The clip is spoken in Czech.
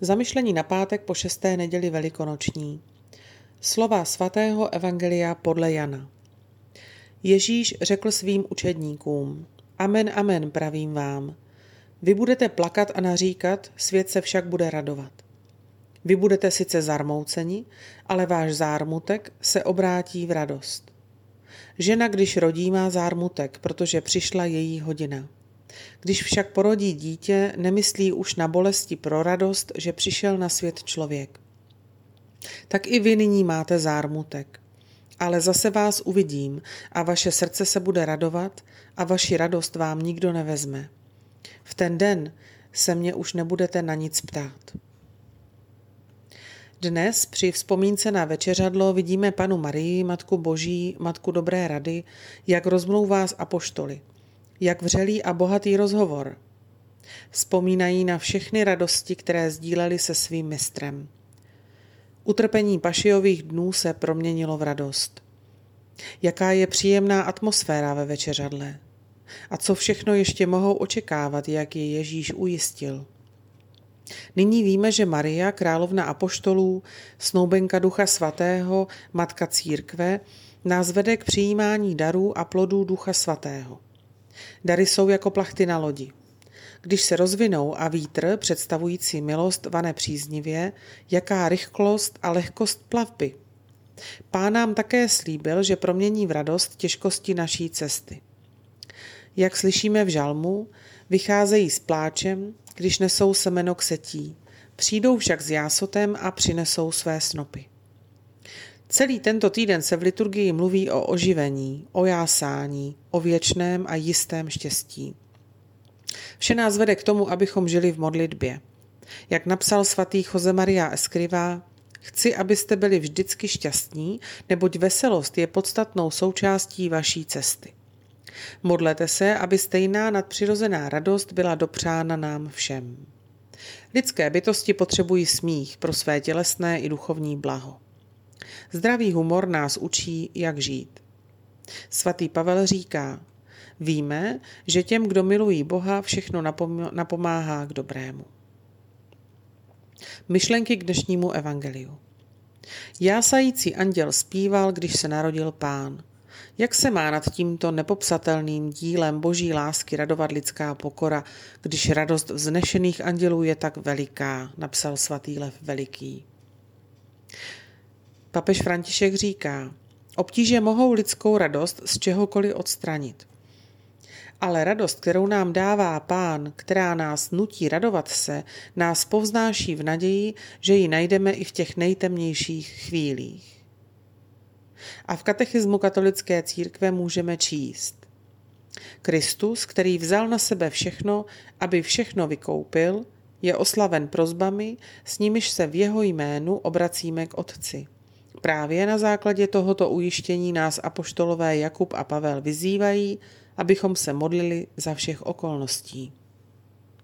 Zamyšlení na pátek po šesté neděli velikonoční. Slova svatého Evangelia podle Jana. Ježíš řekl svým učedníkům, Amen, amen, pravím vám. Vy budete plakat a naříkat, svět se však bude radovat. Vy budete sice zarmouceni, ale váš zármutek se obrátí v radost. Žena, když rodí, má zármutek, protože přišla její hodina. Když však porodí dítě, nemyslí už na bolesti pro radost, že přišel na svět člověk. Tak i vy nyní máte zármutek. Ale zase vás uvidím a vaše srdce se bude radovat a vaši radost vám nikdo nevezme. V ten den se mě už nebudete na nic ptát. Dnes při vzpomínce na večeřadlo vidíme panu Marii, Matku Boží, Matku Dobré rady, jak rozmlouvá s apoštoly – jak vřelý a bohatý rozhovor. Vzpomínají na všechny radosti, které sdíleli se svým mistrem. Utrpení pašijových dnů se proměnilo v radost. Jaká je příjemná atmosféra ve večeřadle. A co všechno ještě mohou očekávat, jak je Ježíš ujistil. Nyní víme, že Maria, královna apoštolů, snoubenka Ducha Svatého, matka církve, nás vede k přijímání darů a plodů Ducha Svatého. Dary jsou jako plachty na lodi. Když se rozvinou a vítr, představující milost, vane příznivě, jaká rychlost a lehkost plavby. Pán nám také slíbil, že promění v radost těžkosti naší cesty. Jak slyšíme v žalmu, vycházejí s pláčem, když nesou semeno k setí, přijdou však s jásotem a přinesou své snopy. Celý tento týden se v liturgii mluví o oživení, o jásání, o věčném a jistém štěstí. Vše nás vede k tomu, abychom žili v modlitbě. Jak napsal svatý Jose Maria Escrivá, chci, abyste byli vždycky šťastní, neboť veselost je podstatnou součástí vaší cesty. Modlete se, aby stejná nadpřirozená radost byla dopřána nám všem. Lidské bytosti potřebují smích pro své tělesné i duchovní blaho. Zdravý humor nás učí, jak žít. Svatý Pavel říká, víme, že těm, kdo milují Boha, všechno napomáhá k dobrému. Myšlenky k dnešnímu evangeliu. Jásající anděl zpíval, když se narodil pán. Jak se má nad tímto nepopsatelným dílem boží lásky radovat lidská pokora, když radost vznešených andělů je tak veliká, napsal svatý Lev Veliký. Papež František říká, obtíže mohou lidskou radost z čehokoliv odstranit. Ale radost, kterou nám dává Pán, která nás nutí radovat se, nás povznáší v naději, že ji najdeme i v těch nejtemnějších chvílích. A v katechismu katolické církve můžeme číst. Kristus, který vzal na sebe všechno, aby všechno vykoupil, je oslaven prozbami, s nimiž se v jeho jménu obracíme k Otci. Právě na základě tohoto ujištění nás apoštolové Jakub a Pavel vyzývají, abychom se modlili za všech okolností.